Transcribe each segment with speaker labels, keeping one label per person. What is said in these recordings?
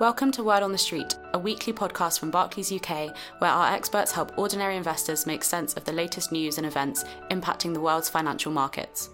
Speaker 1: Welcome to Word on the Street, a weekly podcast from Barclays UK, where our experts help ordinary investors make sense of the latest news and events impacting the world's financial markets.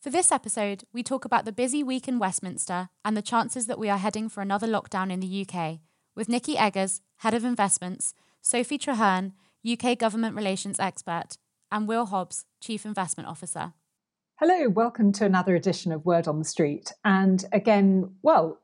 Speaker 2: For this episode, we talk about the busy week in Westminster and the chances that we are heading for another lockdown in the UK, with Nikki Eggers, Head of Investments, Sophie Traherne, UK Government Relations Expert, and Will Hobbs, Chief Investment Officer.
Speaker 3: Hello, welcome to another edition of Word on the Street. And again, well,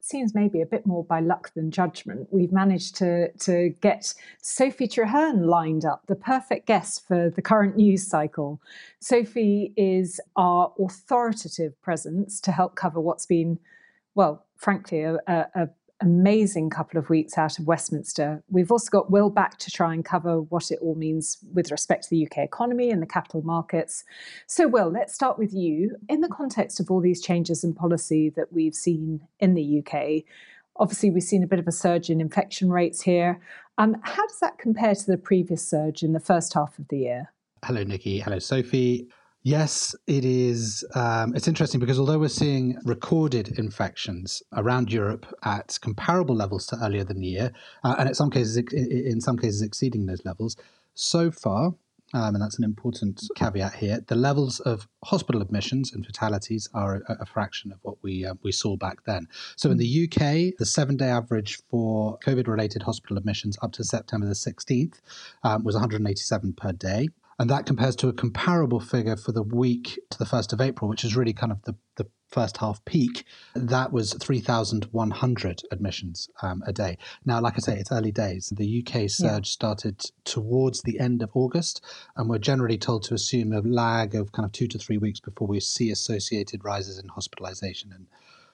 Speaker 3: seems maybe a bit more by luck than judgment. We've managed to, to get Sophie Traherne lined up, the perfect guest for the current news cycle. Sophie is our authoritative presence to help cover what's been, well, frankly, a, a, amazing couple of weeks out of Westminster. We've also got Will back to try and cover what it all means with respect to the UK economy and the capital markets. So, Will, let's start with you. In the context of all these changes in policy that we've seen in the UK, obviously we've seen a bit of a surge in infection rates here. Um, how does that compare to the previous surge in the first half of the year?
Speaker 4: Hello, Nikki. Hello, Sophie. Yes, it is. Um, it's interesting because although we're seeing recorded infections around Europe at comparable levels to earlier than the year, uh, and in some cases, in some cases exceeding those levels, so far, um, and that's an important caveat here. The levels of hospital admissions and fatalities are a, a fraction of what we uh, we saw back then. So in the UK, the seven-day average for COVID-related hospital admissions up to September the 16th um, was 187 per day. And that compares to a comparable figure for the week to the 1st of April, which is really kind of the, the first half peak. That was 3,100 admissions um, a day. Now, like I say, it's early days. The UK surge yeah. started towards the end of August, and we're generally told to assume a lag of kind of two to three weeks before we see associated rises in hospitalization and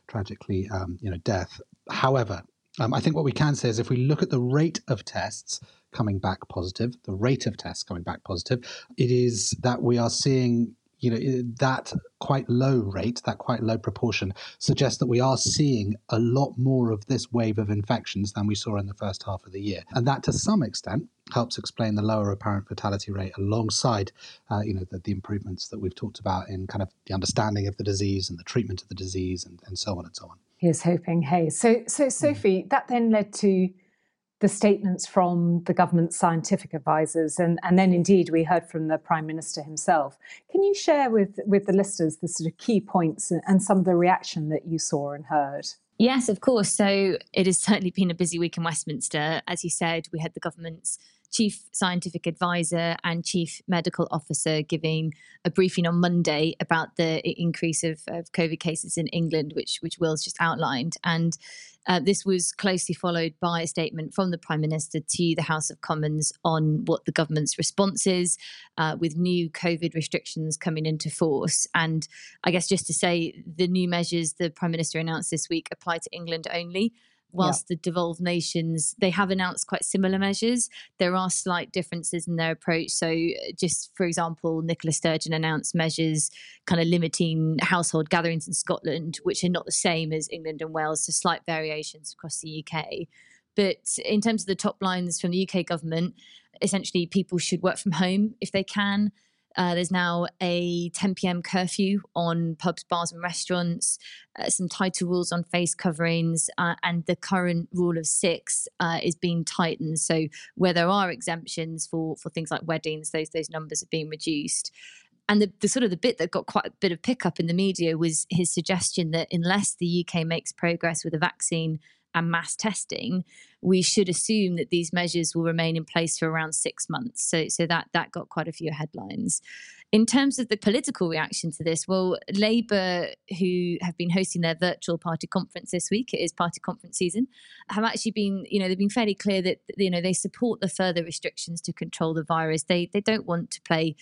Speaker 4: tragically, um, you know, death. However, um, I think what we can say is if we look at the rate of tests, coming back positive, the rate of tests coming back positive, it is that we are seeing you know that quite low rate that quite low proportion suggests that we are seeing a lot more of this wave of infections than we saw in the first half of the year. And that to some extent helps explain the lower apparent fatality rate alongside uh, you know the, the, improvements that we've talked about in kind of the understanding of the disease and the treatment of the disease and, and so on and so on.
Speaker 3: Here's hoping. Hey so so sophie mm. that then led to the statements from the government's scientific advisors, and, and then indeed we heard from the Prime Minister himself. Can you share with, with the listeners the sort of key points and, and some of the reaction that you saw and heard?
Speaker 5: Yes, of course. So it has certainly been a busy week in Westminster. As you said, we had the government's chief scientific advisor and chief medical officer giving a briefing on Monday about the increase of, of COVID cases in England, which which Will's just outlined. And uh, this was closely followed by a statement from the Prime Minister to the House of Commons on what the government's response is uh, with new COVID restrictions coming into force. And I guess just to say, the new measures the Prime Minister announced this week apply to England only whilst the devolved nations they have announced quite similar measures. There are slight differences in their approach. So uh, just for example nicola sturgeon announced measures kind of limiting household gatherings in scotland which are not the same as england and wales so slight variations across the uk but in terms of the top lines from the uk government essentially people should work from home if they can uh, there's now a 10 p.m. curfew on pubs, bars, and restaurants, uh, some tighter rules on face coverings, uh, and the current rule of six uh, is being tightened. So, where there are exemptions for, for things like weddings, those, those numbers are being reduced. And the, the sort of the bit that got quite a bit of pickup in the media was his suggestion that unless the UK makes progress with a vaccine and mass testing, we should assume that these measures will remain in place for around six months. So, so that that got quite a few headlines. In terms of the political reaction to this, well, Labour, who have been hosting their virtual party conference this week, it is party conference season, have actually been, you know, they've been fairly clear that you know they support the further restrictions to control the virus. They they don't want to play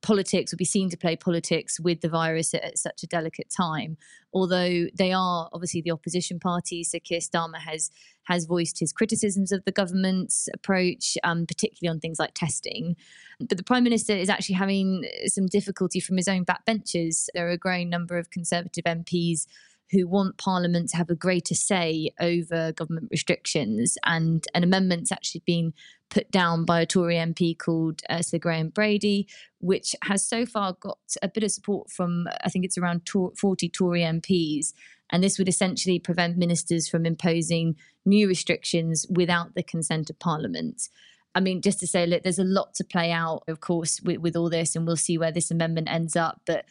Speaker 5: politics would be seen to play politics with the virus at, at, such a delicate time. Although they are obviously the opposition party, so Keir Starmer has has voiced his criticisms of the government's approach, um, particularly on things like testing. But the prime minister is actually having some difficulty from his own backbenchers. There are a growing number of Conservative MPs who want Parliament to have a greater say over government restrictions. And an amendment's actually been put down by a Tory MP called uh, Sir Graham Brady, which has so far got a bit of support from, I think it's around 40 Tory MPs. And this would essentially prevent ministers from imposing new restrictions without the consent of Parliament. I mean, just to say, look, there's a lot to play out, of course, with, with all this, and we'll see where this amendment ends up. But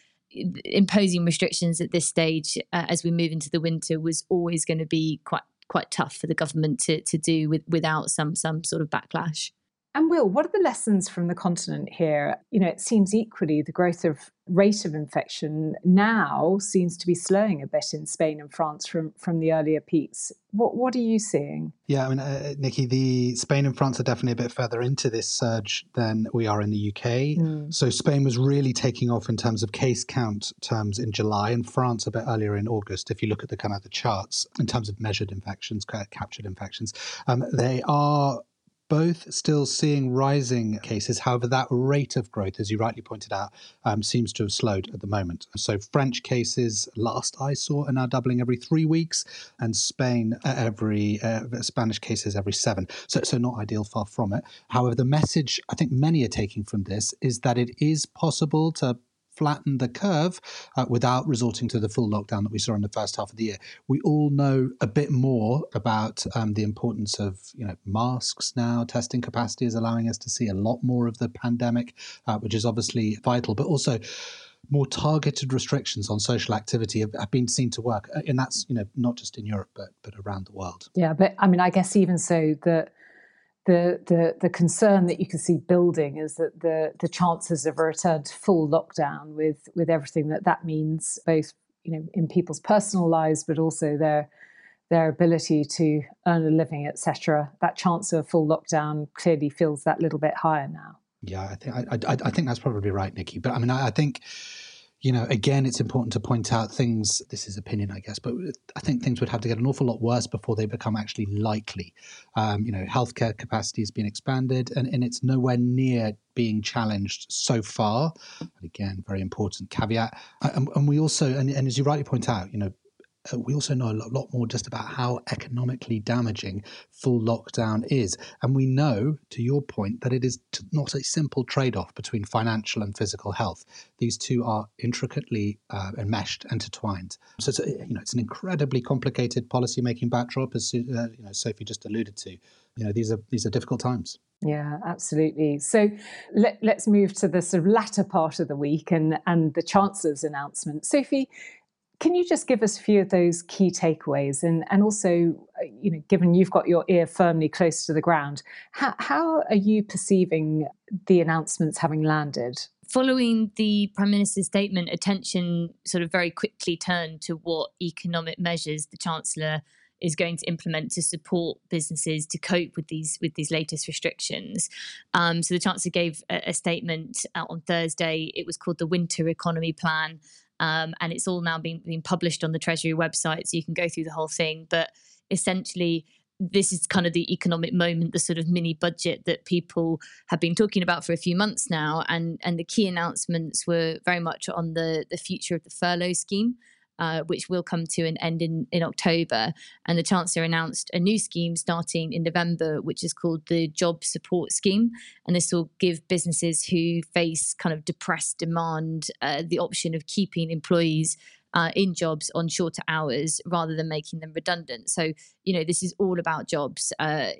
Speaker 5: imposing restrictions at this stage uh, as we move into the winter was always going to be quite quite tough for the government to, to do with, without some some sort of backlash.
Speaker 3: And Will, what are the lessons from the continent here? You know, it seems equally the growth of rate of infection now seems to be slowing a bit in Spain and France from from the earlier peaks. What what are you seeing?
Speaker 4: Yeah, I mean, uh, Nikki, the Spain and France are definitely a bit further into this surge than we are in the UK. Mm. So Spain was really taking off in terms of case count terms in July, and France a bit earlier in August. If you look at the kind of the charts in terms of measured infections, captured infections, um, they are both still seeing rising cases. However, that rate of growth, as you rightly pointed out, um, seems to have slowed at the moment. So, French cases, last I saw, are now doubling every three weeks, and Spain uh, every uh, Spanish cases every seven. So, so not ideal, far from it. However, the message I think many are taking from this is that it is possible to flatten the curve uh, without resorting to the full lockdown that we saw in the first half of the year. We all know a bit more about um, the importance of you know masks now. Testing capacity is allowing us to see a lot more of the pandemic, uh, which is obviously vital, but also more targeted restrictions on social activity have, have, been seen to work, uh, and that's you know not just in Europe but but around the world.
Speaker 3: Yeah, but I mean, I guess even so, the the, the, the concern that you can see building is that the, the chances of a return to full lockdown with, with everything that that means, both you know in people's personal lives, but also their their ability to earn a living, etc. That chance of a full lockdown clearly feels that little bit higher now.
Speaker 4: Yeah, I think I, I, I think that's probably right, Nikki. But I mean, I, I think you know, again, it's important to point out things. This is opinion, I guess, but I think things would have to get an awful lot worse before they become actually likely. Um, you know, healthcare capacity has been expanded, and, and it's nowhere near being challenged so far. Again, very important caveat. And, and we also, and, and as you rightly point out, you know, uh, we also know a lot more just about how economically damaging full lockdown is. And we know, to your point, that it is not a simple trade off between financial and physical health. These two are intricately uh, enmeshed, intertwined. So you know, it's an incredibly complicated policy making backdrop, as uh, you know, Sophie just alluded to. You know, these are these are difficult times.
Speaker 3: Yeah, absolutely. So let, us move to the sort of latter part of the week and, and the Chancellor's announcement. Sophie, can you just give us a few of those key takeaways? And, and also, uh, you know, given you've got your ear firmly close to the ground, how, how are you perceiving the announcements having landed?
Speaker 5: Following the Prime Minister's statement, attention sort of very quickly turned to what economic measures the Chancellor is going to implement to support businesses to cope with these with these latest restrictions. Um, so the Chancellor gave a, a statement on Thursday. It was called the Winter Economy Plan, um, and it's all now being, being published on the Treasury website, so you can go through the whole thing. But essentially, this is kind of the economic moment, the sort of mini budget that people have been talking about for a few months now, and and the key announcements were very much on the the future of the furlough scheme, uh, which will come to an end in, in October. And the Chancellor announced a new scheme starting in November, which is called the Job Support Scheme. And this will give businesses who face kind of depressed demand uh, the option of keeping employees. Uh, in jobs on shorter hours rather than making them redundant. So, you know, this is all about jobs uh,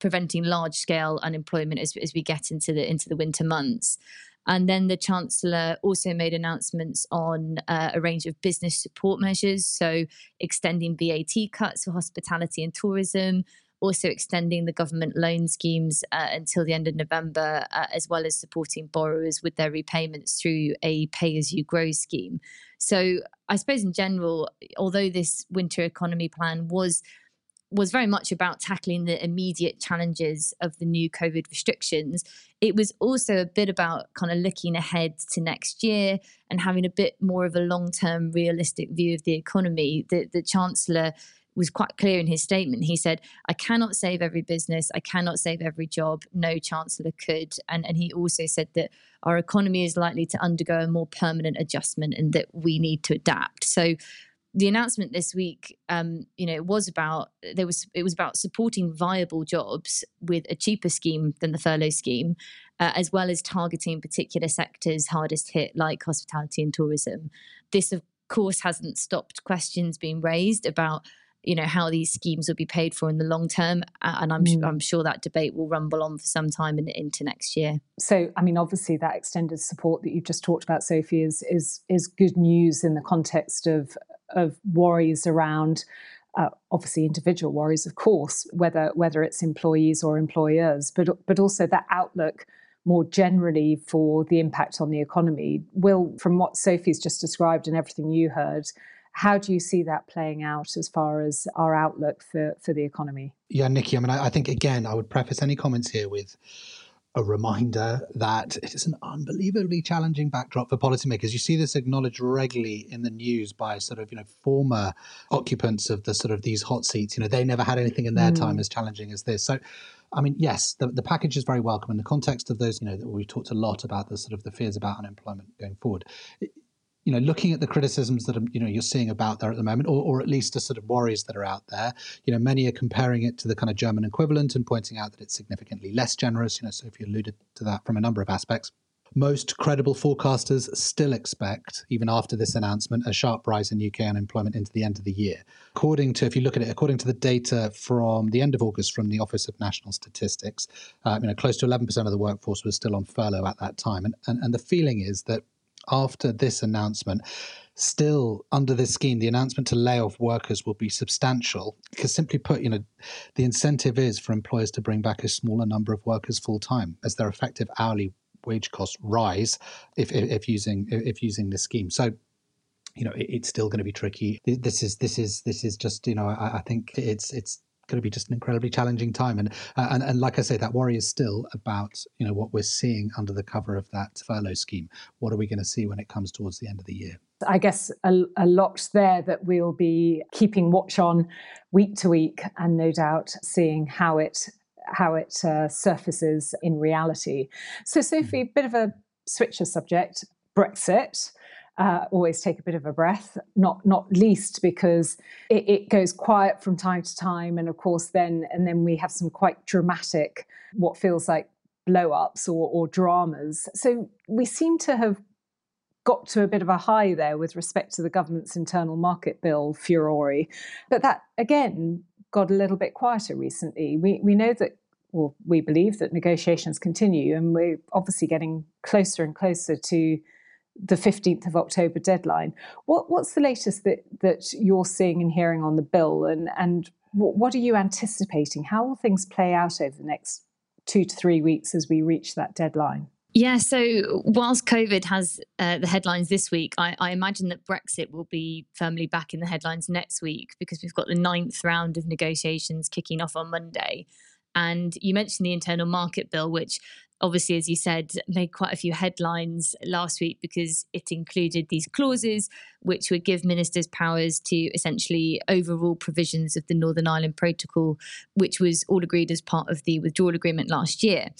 Speaker 5: preventing large scale unemployment as, as we get into the into the winter months. And then the Chancellor also made announcements on uh, a range of business support measures, so extending VAT cuts for hospitality and tourism, also extending the government loan schemes uh, until the end of November, uh, as well as supporting borrowers with their repayments through a pay as you grow scheme. So, I suppose in general, although this winter economy plan was was very much about tackling the immediate challenges of the new COVID restrictions. It was also a bit about kind of looking ahead to next year and having a bit more of a long term realistic view of the economy. The, the Chancellor was quite clear in his statement. He said, I cannot save every business, I cannot save every job. No chancellor could. And, and he also said that our economy is likely to undergo a more permanent adjustment and that we need to adapt. So the announcement this week, um, you know, it was about there was it was about supporting viable jobs with a cheaper scheme than the furlough scheme, uh, as well as targeting particular sectors hardest hit, like hospitality and tourism. This, of course, hasn't stopped questions being raised about you know how these schemes will be paid for in the long term and i'm mm. i'm sure that debate will rumble on for some time in, into next year
Speaker 3: so i mean obviously that extended support that you've just talked about sophie is is is good news in the context of of worries around uh, obviously individual worries of course whether whether it's employees or employers but but also that outlook more generally for the impact on the economy will from what sophie's just described and everything you heard how do you see that playing out as far as our outlook for, for the economy?
Speaker 4: Yeah, Nikki, I mean, I, I think, again, I would preface any comments here with a reminder that it is an unbelievably challenging backdrop for policymakers. You see this acknowledged regularly in the news by sort of, you know, former occupants of the sort of these hot seats. You know, they never had anything in their mm. time as challenging as this. So, I mean, yes, the, the package is very welcome in the context of those, you know, we've talked a lot about the sort of the fears about unemployment going forward you know, looking at the criticisms that you know you're seeing about there at the moment, or, or at least the sort of worries that are out there, you know, many are comparing it to the kind of German equivalent and pointing out that it's significantly less generous. You know, Sophie alluded to that from a number of aspects. Most credible forecasters still expect, even after this announcement, a sharp rise in UK unemployment into the end of the year. According to, if you look at it, according to the data from the end of August from the Office of National Statistics, uh, you know, close to 11% of the workforce was still on furlough at that time. And, and, and the feeling is that after this announcement, still under this scheme, the announcement to lay off workers will be substantial. Because simply put, you know, the incentive is for employers to bring back a smaller number of workers full time as their effective hourly wage costs rise if, if, if using if using this scheme. So you know it, it's still going to be tricky this is this is this is just you know I, I think it's it's going to be just an incredibly challenging time. And, uh, and and like I say, that worry is still about you know what we're seeing under the cover of that furlough scheme. What are we going to see when it comes towards the end of the year?
Speaker 3: I guess a, a, lot there that we'll be keeping watch on week to week, and no doubt seeing how it how it uh, surfaces in reality. So, Sophie, mm-hmm. bit of a switcher subject: Brexit uh, always take a bit of a breath, not not least because it, it, goes quiet from time to time, and of course then and then we have some quite dramatic, what feels like blow ups or, or dramas. So we seem to have got to a bit of a high there with respect to the government's internal market bill furore, but that again got a little bit quieter recently. We we know that well, we believe that negotiations continue, and we're obviously getting closer and closer to the 15th of October deadline. What, what's the latest that, that you're seeing and hearing on the bill, and, and what, are you anticipating? How will things play out over the next two to three weeks as we reach that deadline?
Speaker 5: Yeah, so whilst COVID has uh, the headlines this week, I, I, imagine that Brexit will be firmly back in the headlines next week because we've got the ninth round of negotiations kicking off on Monday. And you mentioned the internal market bill, which obviously, as you said, made quite a few headlines last week because it included these clauses which would give ministers powers to essentially overrule provisions of the Northern Ireland Protocol, which was all agreed as part of the withdrawal agreement last year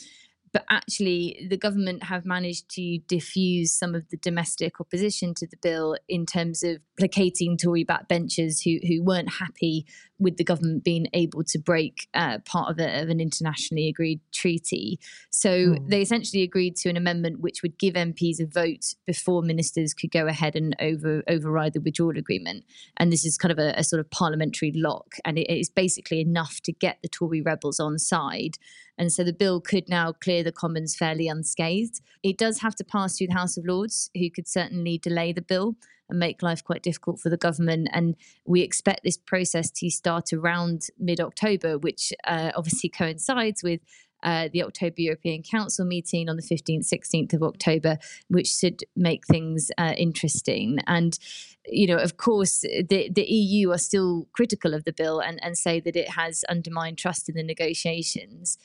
Speaker 5: but actually the government have managed to diffuse some of the domestic opposition to the bill in terms of placating Tory backbenchers who who weren't happy with the government being able to break uh, part of, a, of, an internationally agreed treaty. So mm. they essentially agreed to an amendment which would give MPs a vote before ministers could go ahead and over override the withdrawal agreement. And this is kind of a, a sort of parliamentary lock, and it is basically enough to get the Tory rebels on side. And so the bill could now clear the Commons fairly unscathed. It does have to pass through the House of Lords, who could certainly delay the bill and make life quite difficult for the government. And we expect this process to start around mid October, which uh, obviously coincides with uh, the October European Council meeting on the 15th, 16th of October, which should make things uh, interesting. And, you know, of course, the, the EU are still critical of the bill and, and say that it has undermined trust in the negotiations.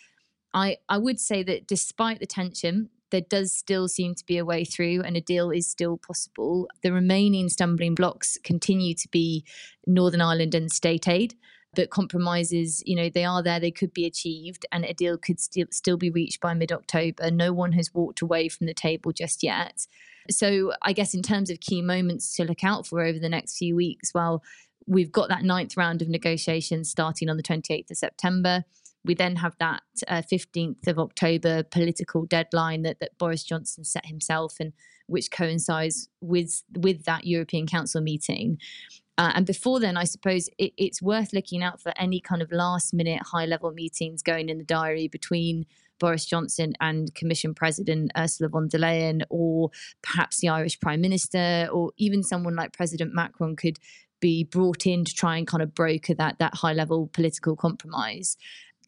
Speaker 5: I, I would say that despite the tension, there does still seem to be a way through and a deal is still possible. The remaining stumbling blocks continue to be Northern Ireland and state aid. But compromises, you know, they are there, they could be achieved, and a deal could still still be reached by mid October. No one has walked away from the table just yet. So I guess in terms of key moments to look out for over the next few weeks, well, we've got that ninth round of negotiations starting on the 28th of September. We then have that uh, 15th of October political deadline that, that Boris Johnson set himself and which coincides with with that European Council meeting. Uh, and before then, I suppose it, it's worth looking out for any kind of last minute high level meetings going in the diary between Boris Johnson and Commission President Ursula von der Leyen, or perhaps the Irish Prime Minister, or even someone like President Macron could be brought in to try and kind of broker that that high level political compromise.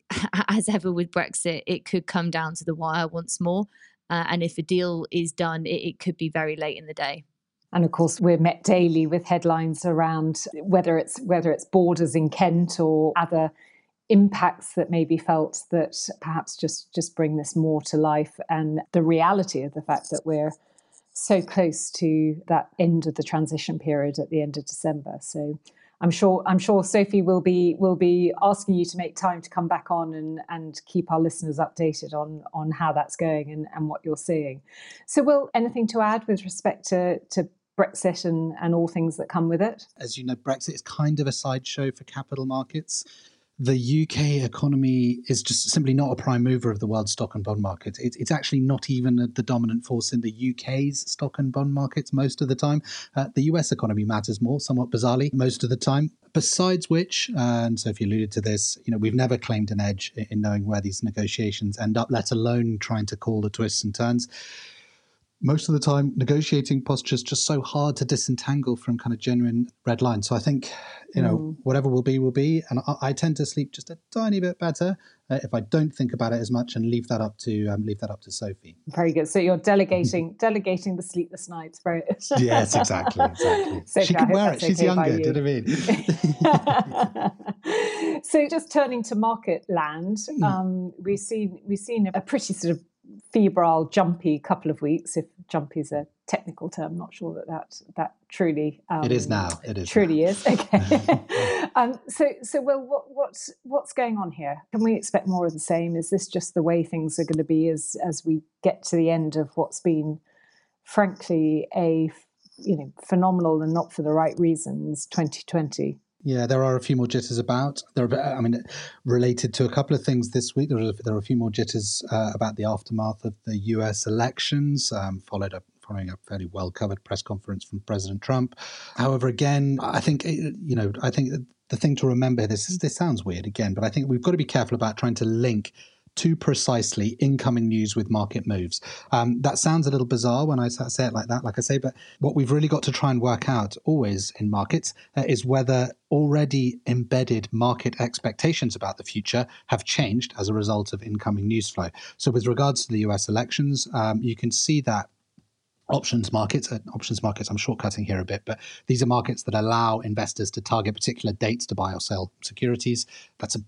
Speaker 5: As ever with Brexit, it could come down to the wire once more. Uh, and if a deal is done, it, it could be very late in the day.
Speaker 3: And of course, we're met daily with headlines around whether it's whether it's borders in Kent or other impacts that may be felt that perhaps just just bring this more to life, and the reality of the fact that we're so close to that end of the transition period at the end of December. So I'm sure I'm sure Sophie will be will be asking you to make time to come back on and and keep our listeners updated on on how that's going and, and what you're seeing. So will anything to add with respect to to Brexit and, and all things that come with it?
Speaker 4: As you know, Brexit is kind of a sideshow for capital markets the UK economy is just simply not a prime mover of the world stock and bond market. It, it's actually not even the dominant force in the UK's stock and bond markets most of the time. Uh, the US economy matters more, somewhat bizarrely, most of the time. Besides which, and Sophie alluded to this, you know, we've never claimed an edge in knowing where these negotiations end up, let alone trying to call the twists and turns most of the time negotiating posture is just so hard to disentangle from kind of genuine red lines so i think you know mm. whatever will be will be. And I, I, tend to sleep just a tiny bit better uh, if i don't think about it as much and leave that up to um, leave that up to sophie.
Speaker 3: Very good. So you're delegating delegating the sleepless nights very
Speaker 4: yes exactly exactly. Sophie, she can wear it. She's okay younger do you know what i
Speaker 3: mean? So just turning to market land mm. um, we've seen we've seen a pretty sort of febrile, jumpy couple of weeks. If jumpy is a technical term, not sure that that, that truly
Speaker 4: um, it is now. It is
Speaker 3: truly now. is okay. um, so, so well, what, what's what's going on here? Can we expect more of the same? Is this just the way things are going to be as as we get to the end of what's been, frankly, a you know phenomenal and not for the right reasons 2020?
Speaker 4: Yeah, there are a few more jitters about. There are, I mean, related to a couple of things this week. There are, there are a few more jitters uh, about the aftermath of the U.S. elections, um, followed up following a fairly well covered press conference from President Trump. However, again, I think you know, I think the thing to remember this is this sounds weird again, but I think we've got to be careful about trying to link too precisely incoming news with market moves. Um, that sounds a little bizarre when I say it like that, like I say, but what we've really got to try and work out always in markets uh, is whether already embedded market expectations about the future have changed as a result of incoming news flow. So, with regards to the US elections, um, you can see that options markets uh, options markets i'm shortcutting here a bit but these are markets that allow investors to target particular dates to buy or sell securities that's a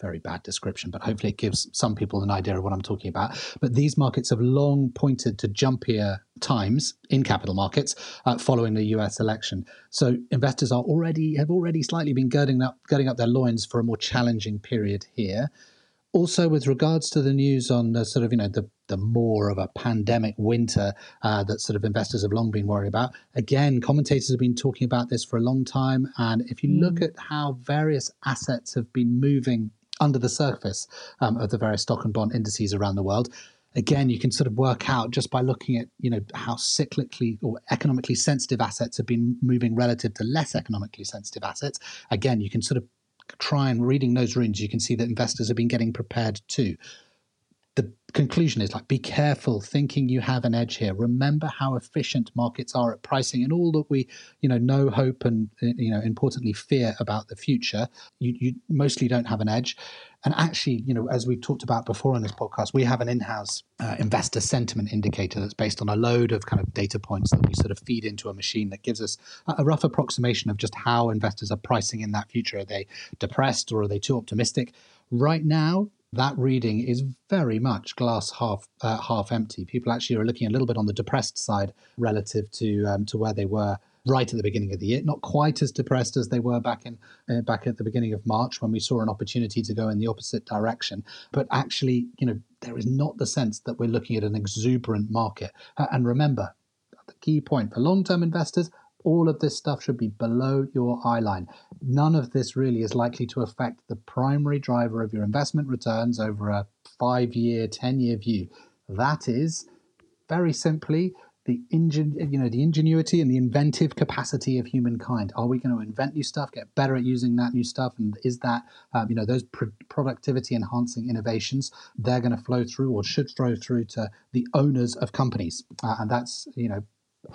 Speaker 4: very bad description, but hopefully it gives some people an idea of what I'm talking about. But these markets have long pointed to jumpier times in capital markets uh, following the U.S. election. So investors are already have already slightly been girding up girding up their loins for a more challenging period here. Also, with regards to the news on the sort of you know the the more of a pandemic winter uh, that sort of investors have long been worried about. Again, commentators have been talking about this for a long time, and if you mm. look at how various assets have been moving under the surface um, of the various stock and bond indices around the world. Again, you can sort of work out just by looking at you know how cyclically or economically sensitive assets have been moving relative to less economically sensitive assets. Again, you can sort of try and reading those runes, you can see that investors have been getting prepared too the conclusion is like be careful thinking you have an edge here. Remember how efficient markets are at pricing and all that we you know know hope and you know importantly fear about the future. You, you mostly don't have an edge. And actually you know as we've talked about before on this podcast we have an in-house uh, investor sentiment indicator that's based on a load of kind of data points that we sort of feed into a machine that gives us a rough approximation of just how investors are pricing in that future. Are they depressed or are they too optimistic? Right now that reading is very much glass half uh, half empty. People actually are looking a little bit on the depressed side relative to um, to where they were right at the beginning of the year, not quite as depressed as they were back in uh, back at the beginning of March when we saw an opportunity to go in the opposite direction. But actually, you know, there is not the sense that we're looking at an exuberant market. Uh, and remember, the key point for long-term investors, all of this stuff should be below your eye line. None of this really is likely to affect the primary driver of your investment returns over a five year, 10 year view. That is very simply the ingen- you know the ingenuity and the inventive capacity of humankind. Are we going to invent new stuff, get better at using that new stuff, and is that um, you know those pr- productivity enhancing innovations? They're going to flow through or should flow through to the owners of companies, uh, and that's you know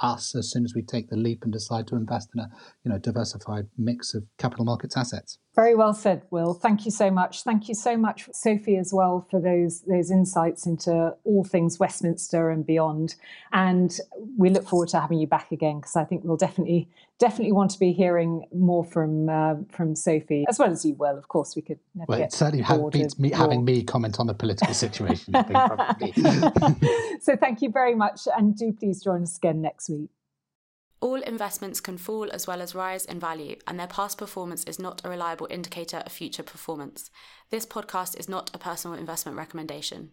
Speaker 4: us as soon as we take the leap and decide to invest in a you know diversified mix of capital markets assets.
Speaker 3: Very well said, Will. Thank you so much. Thank you so much, Sophie, as well, for those those insights into all things Westminster and beyond. And we look forward to having you back again because I think we'll definitely definitely want to be hearing more from uh, from Sophie as well as you. Will, of course, we could never
Speaker 4: well,
Speaker 3: get
Speaker 4: it certainly beats me having me comment on the political situation.
Speaker 3: so thank you very much, and do please join us again next week.
Speaker 1: All investments can fall as well as rise in value, and their past performance is not a reliable indicator of future performance. This podcast is not a personal investment recommendation.